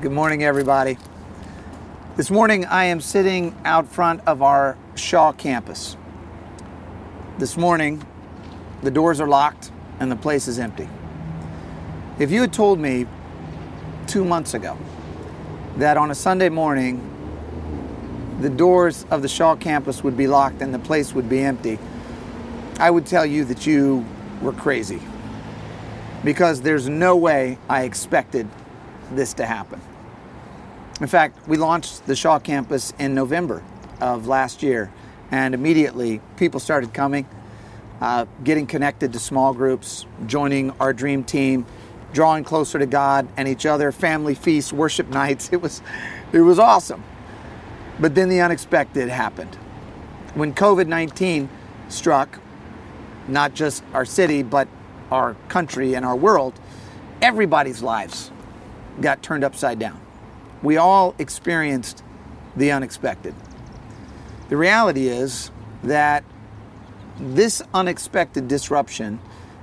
Good morning, everybody. This morning, I am sitting out front of our Shaw campus. This morning, the doors are locked and the place is empty. If you had told me two months ago that on a Sunday morning, the doors of the Shaw campus would be locked and the place would be empty, I would tell you that you were crazy. Because there's no way I expected this to happen. In fact, we launched the Shaw campus in November of last year, and immediately people started coming, uh, getting connected to small groups, joining our dream team, drawing closer to God and each other, family feasts, worship nights. It was, it was awesome. But then the unexpected happened. When COVID 19 struck, not just our city, but our country and our world, everybody's lives got turned upside down. We all experienced the unexpected. The reality is that this unexpected disruption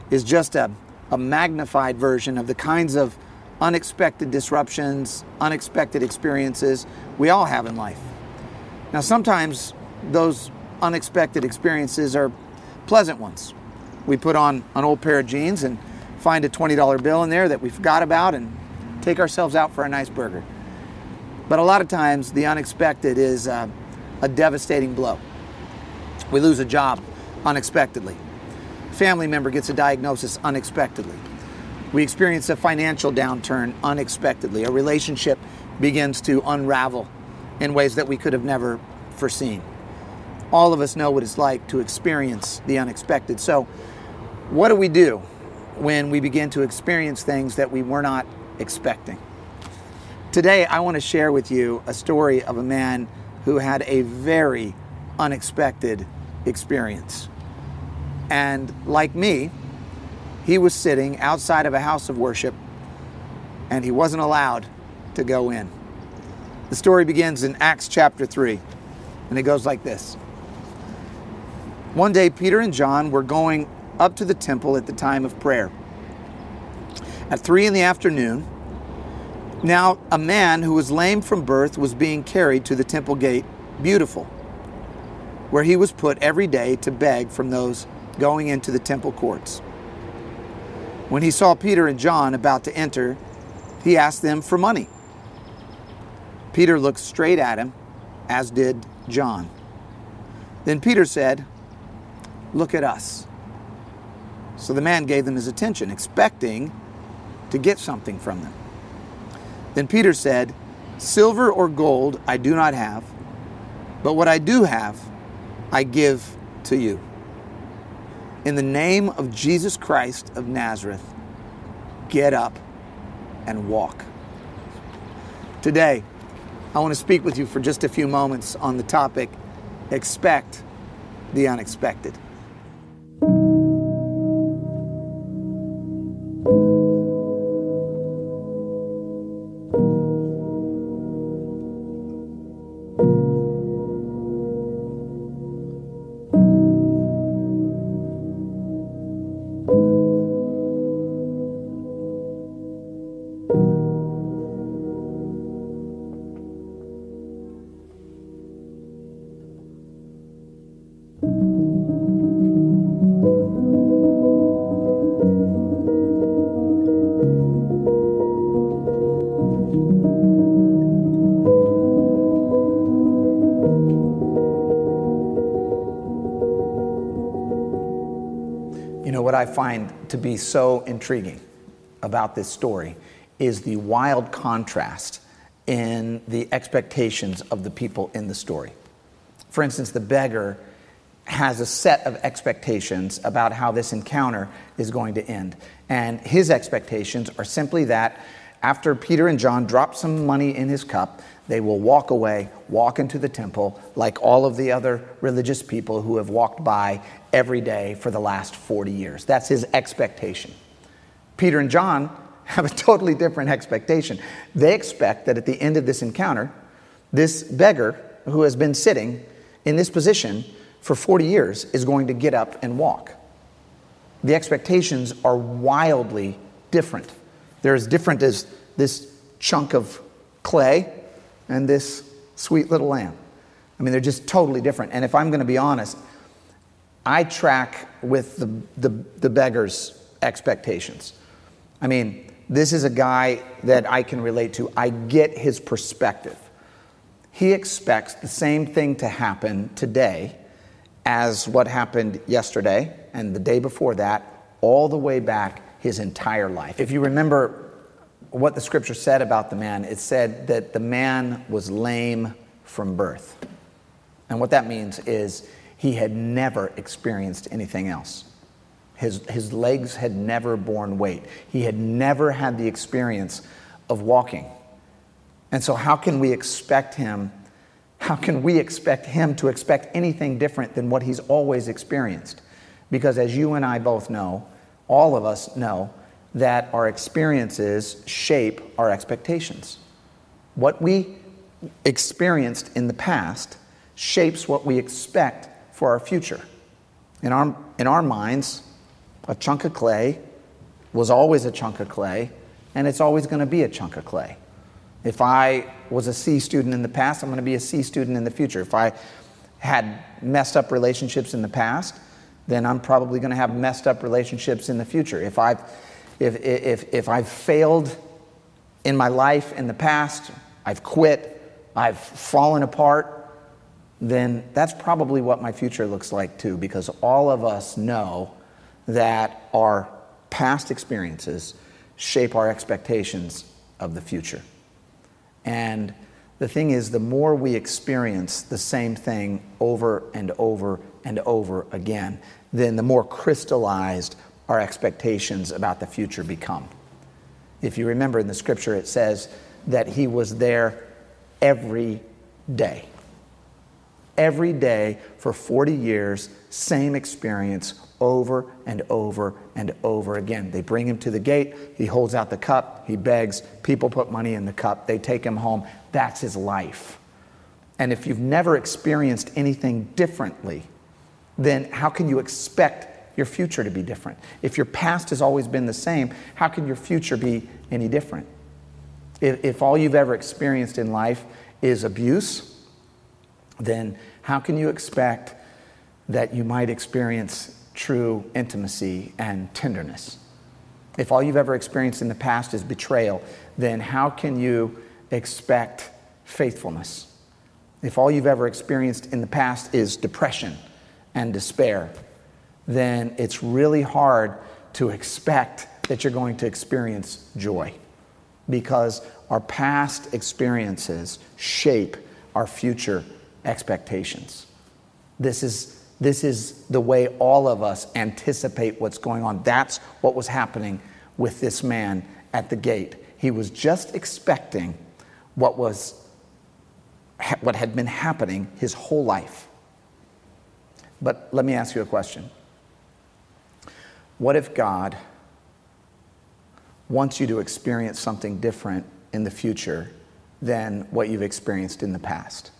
is just a, a magnified version of the kinds of unexpected disruptions, unexpected experiences we all have in life. Now, sometimes those unexpected experiences are pleasant ones. We put on an old pair of jeans and find a $20 bill in there that we forgot about and take ourselves out for a nice burger. But a lot of times, the unexpected is uh, a devastating blow. We lose a job unexpectedly. A family member gets a diagnosis unexpectedly. We experience a financial downturn unexpectedly. A relationship begins to unravel in ways that we could have never foreseen. All of us know what it's like to experience the unexpected. So, what do we do when we begin to experience things that we were not expecting? Today, I want to share with you a story of a man who had a very unexpected experience. And like me, he was sitting outside of a house of worship and he wasn't allowed to go in. The story begins in Acts chapter 3, and it goes like this One day, Peter and John were going up to the temple at the time of prayer. At 3 in the afternoon, now a man who was lame from birth was being carried to the temple gate, beautiful, where he was put every day to beg from those going into the temple courts. When he saw Peter and John about to enter, he asked them for money. Peter looked straight at him, as did John. Then Peter said, Look at us. So the man gave them his attention, expecting to get something from them. Then Peter said, Silver or gold I do not have, but what I do have, I give to you. In the name of Jesus Christ of Nazareth, get up and walk. Today, I want to speak with you for just a few moments on the topic expect the unexpected. I find to be so intriguing about this story is the wild contrast in the expectations of the people in the story. For instance, the beggar has a set of expectations about how this encounter is going to end. And his expectations are simply that after Peter and John drop some money in his cup, they will walk away, walk into the temple like all of the other religious people who have walked by every day for the last 40 years. That's his expectation. Peter and John have a totally different expectation. They expect that at the end of this encounter, this beggar who has been sitting in this position for 40 years is going to get up and walk. The expectations are wildly different. They're as different as this chunk of clay and this sweet little lamb. I mean, they're just totally different. And if I'm going to be honest, I track with the, the, the beggar's expectations. I mean, this is a guy that I can relate to. I get his perspective. He expects the same thing to happen today as what happened yesterday and the day before that, all the way back his entire life. If you remember what the scripture said about the man, it said that the man was lame from birth. And what that means is he had never experienced anything else. His, his legs had never borne weight. He had never had the experience of walking. And so, how can we expect him? How can we expect him to expect anything different than what he's always experienced? Because, as you and I both know, all of us know, that our experiences shape our expectations. What we experienced in the past shapes what we expect for our future. In our, in our minds, a chunk of clay was always a chunk of clay, and it's always going to be a chunk of clay. If I was a C student in the past, I'm going to be a C student in the future. If I had messed up relationships in the past, then I'm probably going to have messed up relationships in the future. If I've, if, if, if I've failed in my life in the past, I've quit, I've fallen apart, then that's probably what my future looks like too, because all of us know that our past experiences shape our expectations of the future. And the thing is, the more we experience the same thing over and over and over again, then the more crystallized our expectations about the future become. If you remember in the scripture, it says that he was there every day every day for 40 years, same experience over and over and over again. They bring him to the gate, he holds out the cup, he begs, people put money in the cup, they take him home. That's his life. And if you've never experienced anything differently, then how can you expect your future to be different? If your past has always been the same, how can your future be any different? If, if all you've ever experienced in life is abuse, then how can you expect that you might experience true intimacy and tenderness? If all you've ever experienced in the past is betrayal, then how can you expect faithfulness? If all you've ever experienced in the past is depression and despair, then it's really hard to expect that you're going to experience joy because our past experiences shape our future expectations. This is, this is the way all of us anticipate what's going on. That's what was happening with this man at the gate. He was just expecting what was what had been happening his whole life. But let me ask you a question. What if God wants you to experience something different in the future than what you've experienced in the past?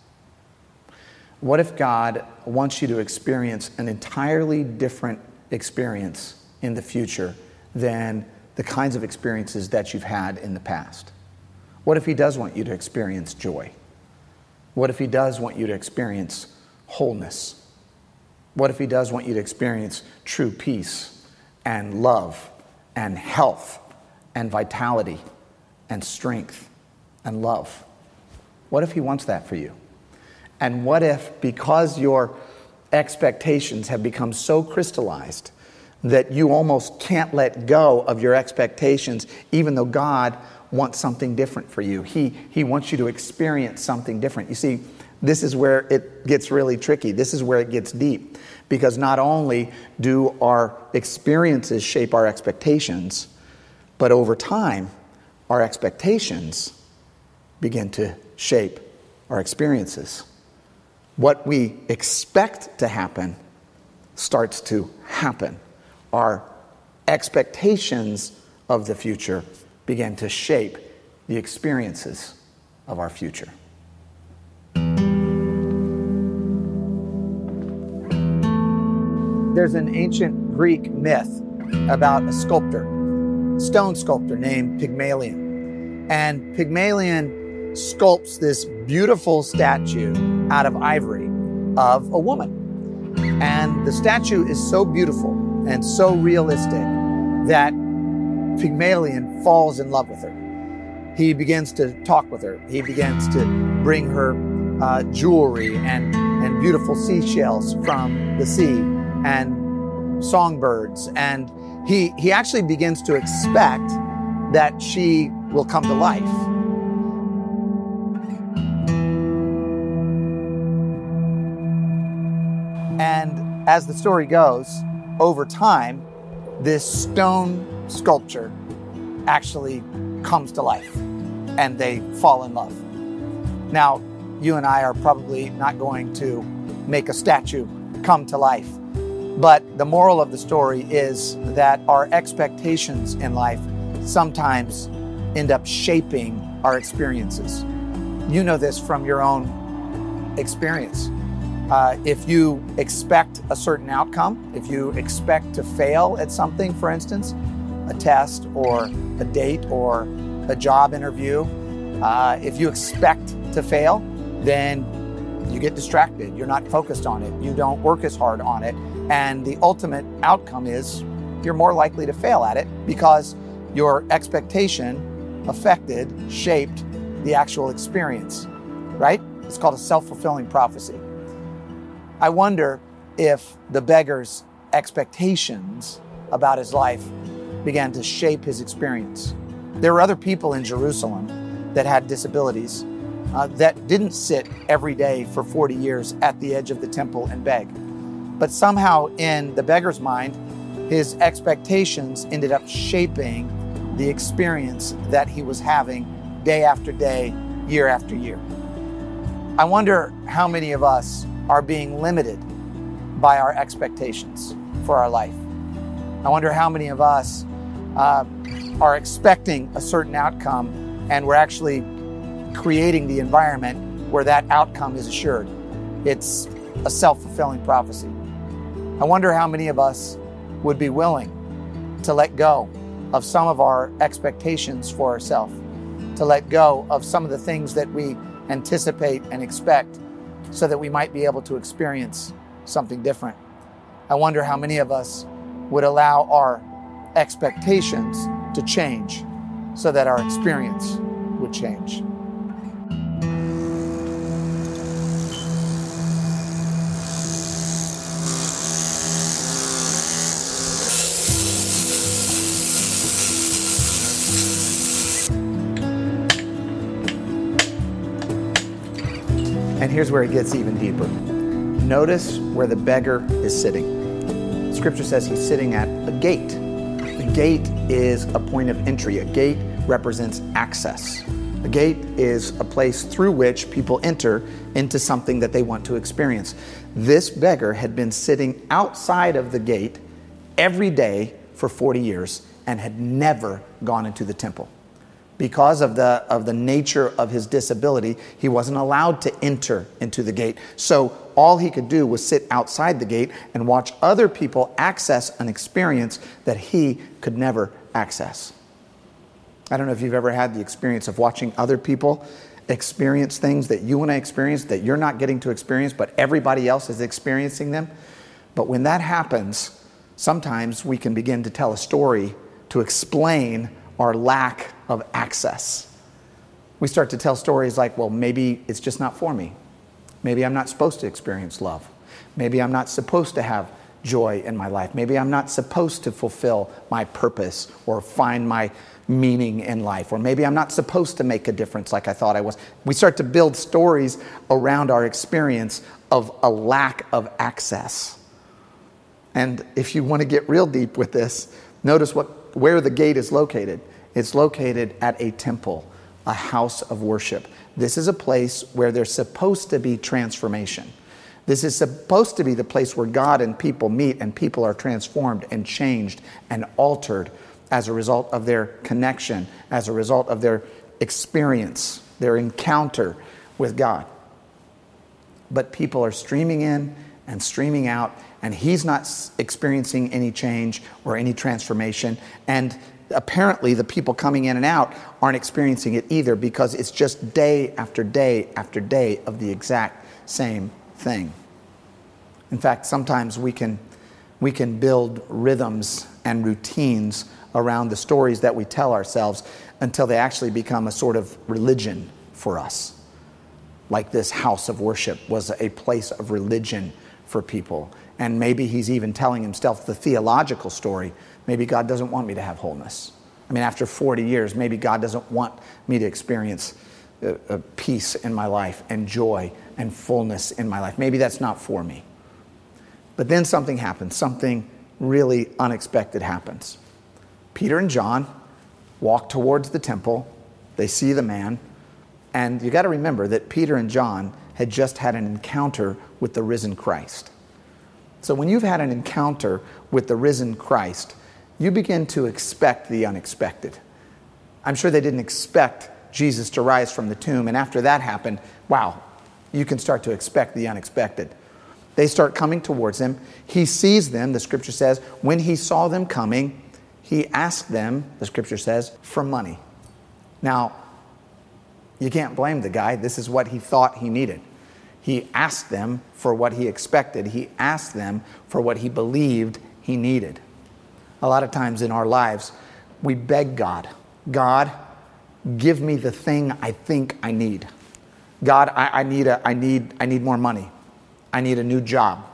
What if God wants you to experience an entirely different experience in the future than the kinds of experiences that you've had in the past? What if He does want you to experience joy? What if He does want you to experience wholeness? What if He does want you to experience true peace and love and health and vitality and strength and love? What if He wants that for you? And what if, because your expectations have become so crystallized that you almost can't let go of your expectations, even though God wants something different for you? He, he wants you to experience something different. You see, this is where it gets really tricky. This is where it gets deep. Because not only do our experiences shape our expectations, but over time, our expectations begin to shape our experiences what we expect to happen starts to happen. Our expectations of the future begin to shape the experiences of our future. There's an ancient Greek myth about a sculptor, stone sculptor named Pygmalion. And Pygmalion sculpts this beautiful statue out of ivory of a woman. And the statue is so beautiful and so realistic that Pygmalion falls in love with her. He begins to talk with her. He begins to bring her uh, jewelry and, and beautiful seashells from the sea and songbirds. And he, he actually begins to expect that she will come to life. And as the story goes, over time, this stone sculpture actually comes to life and they fall in love. Now, you and I are probably not going to make a statue come to life, but the moral of the story is that our expectations in life sometimes end up shaping our experiences. You know this from your own experience. Uh, if you expect a certain outcome, if you expect to fail at something, for instance, a test or a date or a job interview, uh, if you expect to fail, then you get distracted. You're not focused on it. You don't work as hard on it. And the ultimate outcome is you're more likely to fail at it because your expectation affected, shaped the actual experience, right? It's called a self fulfilling prophecy. I wonder if the beggar's expectations about his life began to shape his experience. There were other people in Jerusalem that had disabilities uh, that didn't sit every day for 40 years at the edge of the temple and beg. But somehow, in the beggar's mind, his expectations ended up shaping the experience that he was having day after day, year after year. I wonder how many of us are being limited by our expectations for our life. I wonder how many of us uh, are expecting a certain outcome and we're actually creating the environment where that outcome is assured. It's a self fulfilling prophecy. I wonder how many of us would be willing to let go of some of our expectations for ourselves, to let go of some of the things that we anticipate and expect so that we might be able to experience something different. I wonder how many of us would allow our expectations to change so that our experience would change. And here's where it gets even deeper. Notice where the beggar is sitting. Scripture says he's sitting at a gate. A gate is a point of entry. A gate represents access. A gate is a place through which people enter into something that they want to experience. This beggar had been sitting outside of the gate every day for 40 years and had never gone into the temple because of the, of the nature of his disability, he wasn't allowed to enter into the gate. So all he could do was sit outside the gate and watch other people access an experience that he could never access. I don't know if you've ever had the experience of watching other people experience things that you want to experience that you're not getting to experience, but everybody else is experiencing them. But when that happens, sometimes we can begin to tell a story to explain our lack of access. We start to tell stories like, well, maybe it's just not for me. Maybe I'm not supposed to experience love. Maybe I'm not supposed to have joy in my life. Maybe I'm not supposed to fulfill my purpose or find my meaning in life. Or maybe I'm not supposed to make a difference like I thought I was. We start to build stories around our experience of a lack of access. And if you want to get real deep with this, notice what, where the gate is located. It's located at a temple, a house of worship. This is a place where there's supposed to be transformation. This is supposed to be the place where God and people meet and people are transformed and changed and altered as a result of their connection, as a result of their experience, their encounter with God. But people are streaming in and streaming out, and he's not experiencing any change or any transformation. And apparently the people coming in and out aren't experiencing it either because it's just day after day after day of the exact same thing. In fact, sometimes we can, we can build rhythms and routines around the stories that we tell ourselves until they actually become a sort of religion for us. Like this house of worship was a place of religion for people. And maybe he's even telling himself the theological story. Maybe God doesn't want me to have wholeness. I mean, after 40 years, maybe God doesn't want me to experience a, a peace in my life and joy and fullness in my life. Maybe that's not for me. But then something happens, something really unexpected happens. Peter and John walk towards the temple, they see the man, and you got to remember that Peter and John had just had an encounter with the risen Christ. So when you've had an encounter with the risen Christ, you begin to expect the unexpected. I'm sure they didn't expect Jesus to rise from the tomb, and after that happened, wow, you can start to expect the unexpected. They start coming towards him. He sees them, the scripture says. When he saw them coming, he asked them, the scripture says, for money. Now, you can't blame the guy. This is what he thought he needed. He asked them for what he expected, he asked them for what he believed he needed. A lot of times in our lives, we beg God, God, give me the thing I think I need. God, I, I, need, a, I, need, I need more money. I need a new job.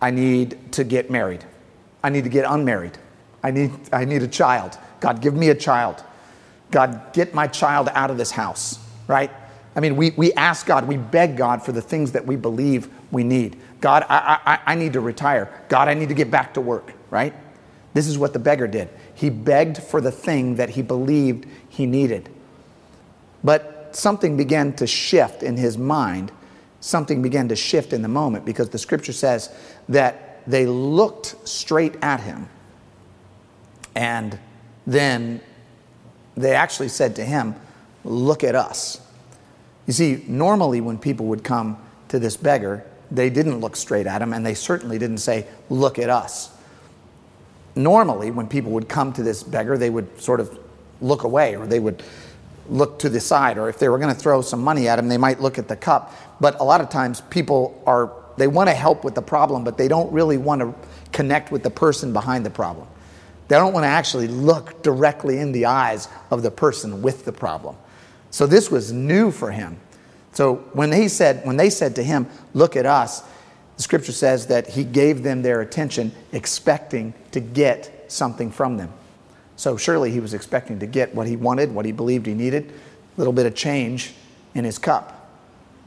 I need to get married. I need to get unmarried. I need, I need a child. God, give me a child. God, get my child out of this house, right? I mean, we, we ask God, we beg God for the things that we believe we need. God, I, I, I need to retire. God, I need to get back to work, right? This is what the beggar did. He begged for the thing that he believed he needed. But something began to shift in his mind. Something began to shift in the moment because the scripture says that they looked straight at him and then they actually said to him, Look at us. You see, normally when people would come to this beggar, they didn't look straight at him and they certainly didn't say, Look at us. Normally, when people would come to this beggar, they would sort of look away or they would look to the side, or if they were going to throw some money at him, they might look at the cup. But a lot of times, people are, they want to help with the problem, but they don't really want to connect with the person behind the problem. They don't want to actually look directly in the eyes of the person with the problem. So this was new for him. So when he said, when they said to him, "Look at us," the scripture says that he gave them their attention, expecting to get something from them. So surely he was expecting to get what he wanted, what he believed he needed, a little bit of change in his cup.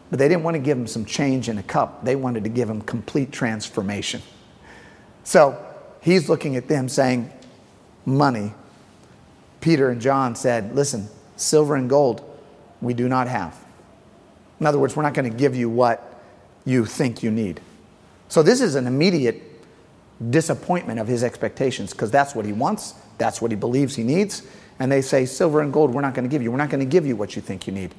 But they didn't want to give him some change in a cup. They wanted to give him complete transformation. So he's looking at them saying, money, Peter and John said, Listen, silver and gold we do not have. In other words, we're not going to give you what you think you need. So this is an immediate disappointment of his expectations because that's what he wants, that's what he believes he needs. And they say, Silver and gold, we're not going to give you. We're not going to give you what you think you need.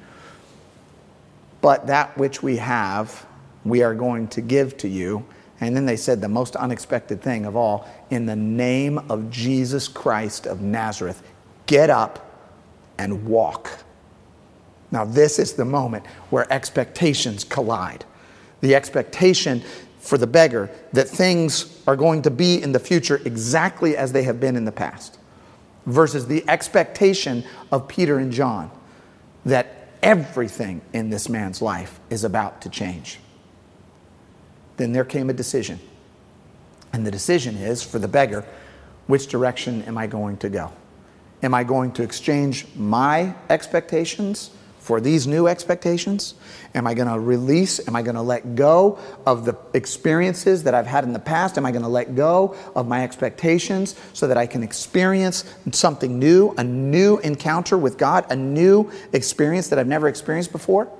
But that which we have, we are going to give to you and then they said the most unexpected thing of all in the name of Jesus Christ of Nazareth, get up and walk. Now, this is the moment where expectations collide. The expectation for the beggar that things are going to be in the future exactly as they have been in the past, versus the expectation of Peter and John that everything in this man's life is about to change then there came a decision. And the decision is for the beggar which direction am I going to go? Am I going to exchange my expectations for these new expectations? Am I going to release? Am I going to let go of the experiences that I've had in the past? Am I going to let go of my expectations so that I can experience something new, a new encounter with God, a new experience that I've never experienced before?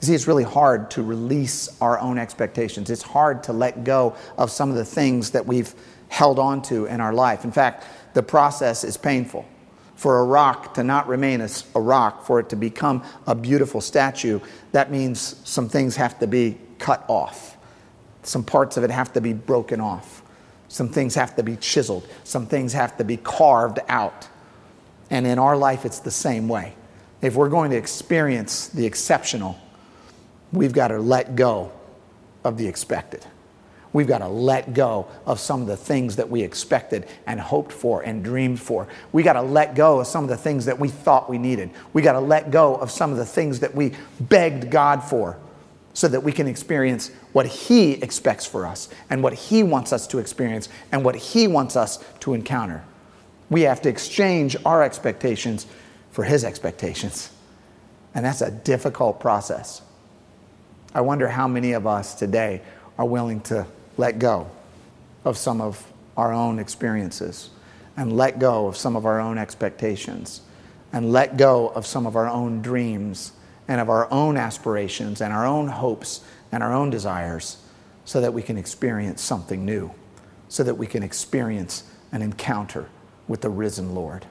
See, it's really hard to release our own expectations. It's hard to let go of some of the things that we've held on to in our life. In fact, the process is painful. For a rock to not remain a, a rock, for it to become a beautiful statue, that means some things have to be cut off. Some parts of it have to be broken off. Some things have to be chiseled, some things have to be carved out. And in our life, it's the same way. If we're going to experience the exceptional, we've got to let go of the expected. We've got to let go of some of the things that we expected and hoped for and dreamed for. We got to let go of some of the things that we thought we needed. We got to let go of some of the things that we begged God for so that we can experience what He expects for us and what He wants us to experience and what He wants us to encounter. We have to exchange our expectations for His expectations. And that's a difficult process. I wonder how many of us today are willing to let go of some of our own experiences and let go of some of our own expectations and let go of some of our own dreams and of our own aspirations and our own hopes and our own desires so that we can experience something new, so that we can experience an encounter with the risen Lord.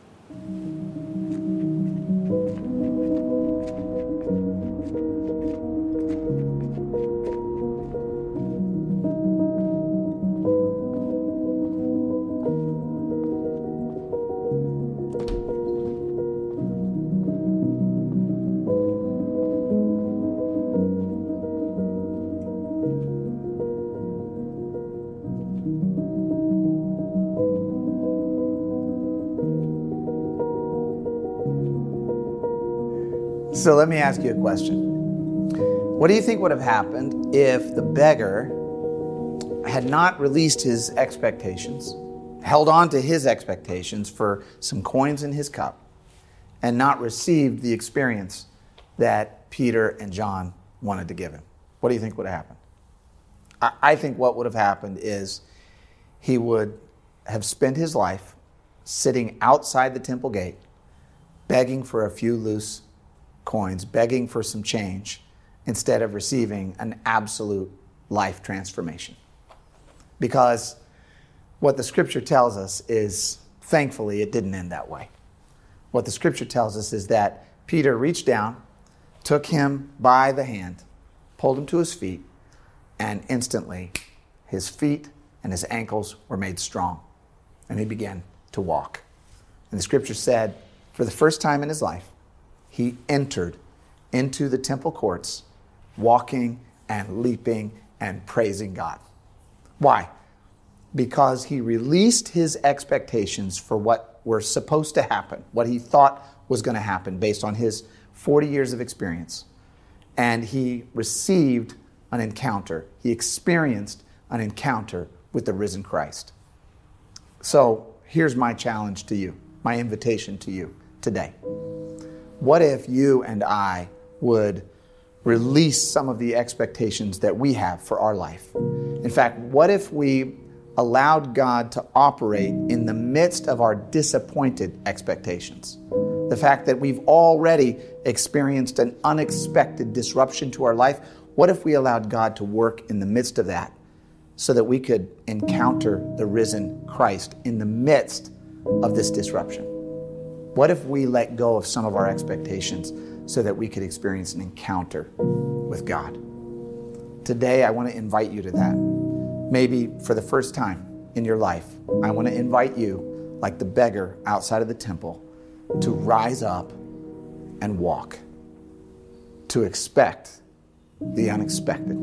So let me ask you a question. What do you think would have happened if the beggar had not released his expectations, held on to his expectations for some coins in his cup, and not received the experience that Peter and John wanted to give him? What do you think would have happened? I think what would have happened is he would have spent his life sitting outside the temple gate, begging for a few loose coins, begging for some change, instead of receiving an absolute life transformation. Because what the scripture tells us is, thankfully, it didn't end that way. What the scripture tells us is that Peter reached down, took him by the hand, pulled him to his feet, and instantly his feet and his ankles were made strong, and he began to walk. And the scripture said, for the first time in his life, he entered into the temple courts walking and leaping and praising God. Why? Because he released his expectations for what were supposed to happen, what he thought was going to happen based on his 40 years of experience. And he received an encounter, he experienced an encounter with the risen Christ. So here's my challenge to you, my invitation to you today. What if you and I would release some of the expectations that we have for our life? In fact, what if we allowed God to operate in the midst of our disappointed expectations? The fact that we've already experienced an unexpected disruption to our life, what if we allowed God to work in the midst of that so that we could encounter the risen Christ in the midst of this disruption? What if we let go of some of our expectations so that we could experience an encounter with God? Today, I want to invite you to that. Maybe for the first time in your life, I want to invite you, like the beggar outside of the temple, to rise up and walk, to expect the unexpected.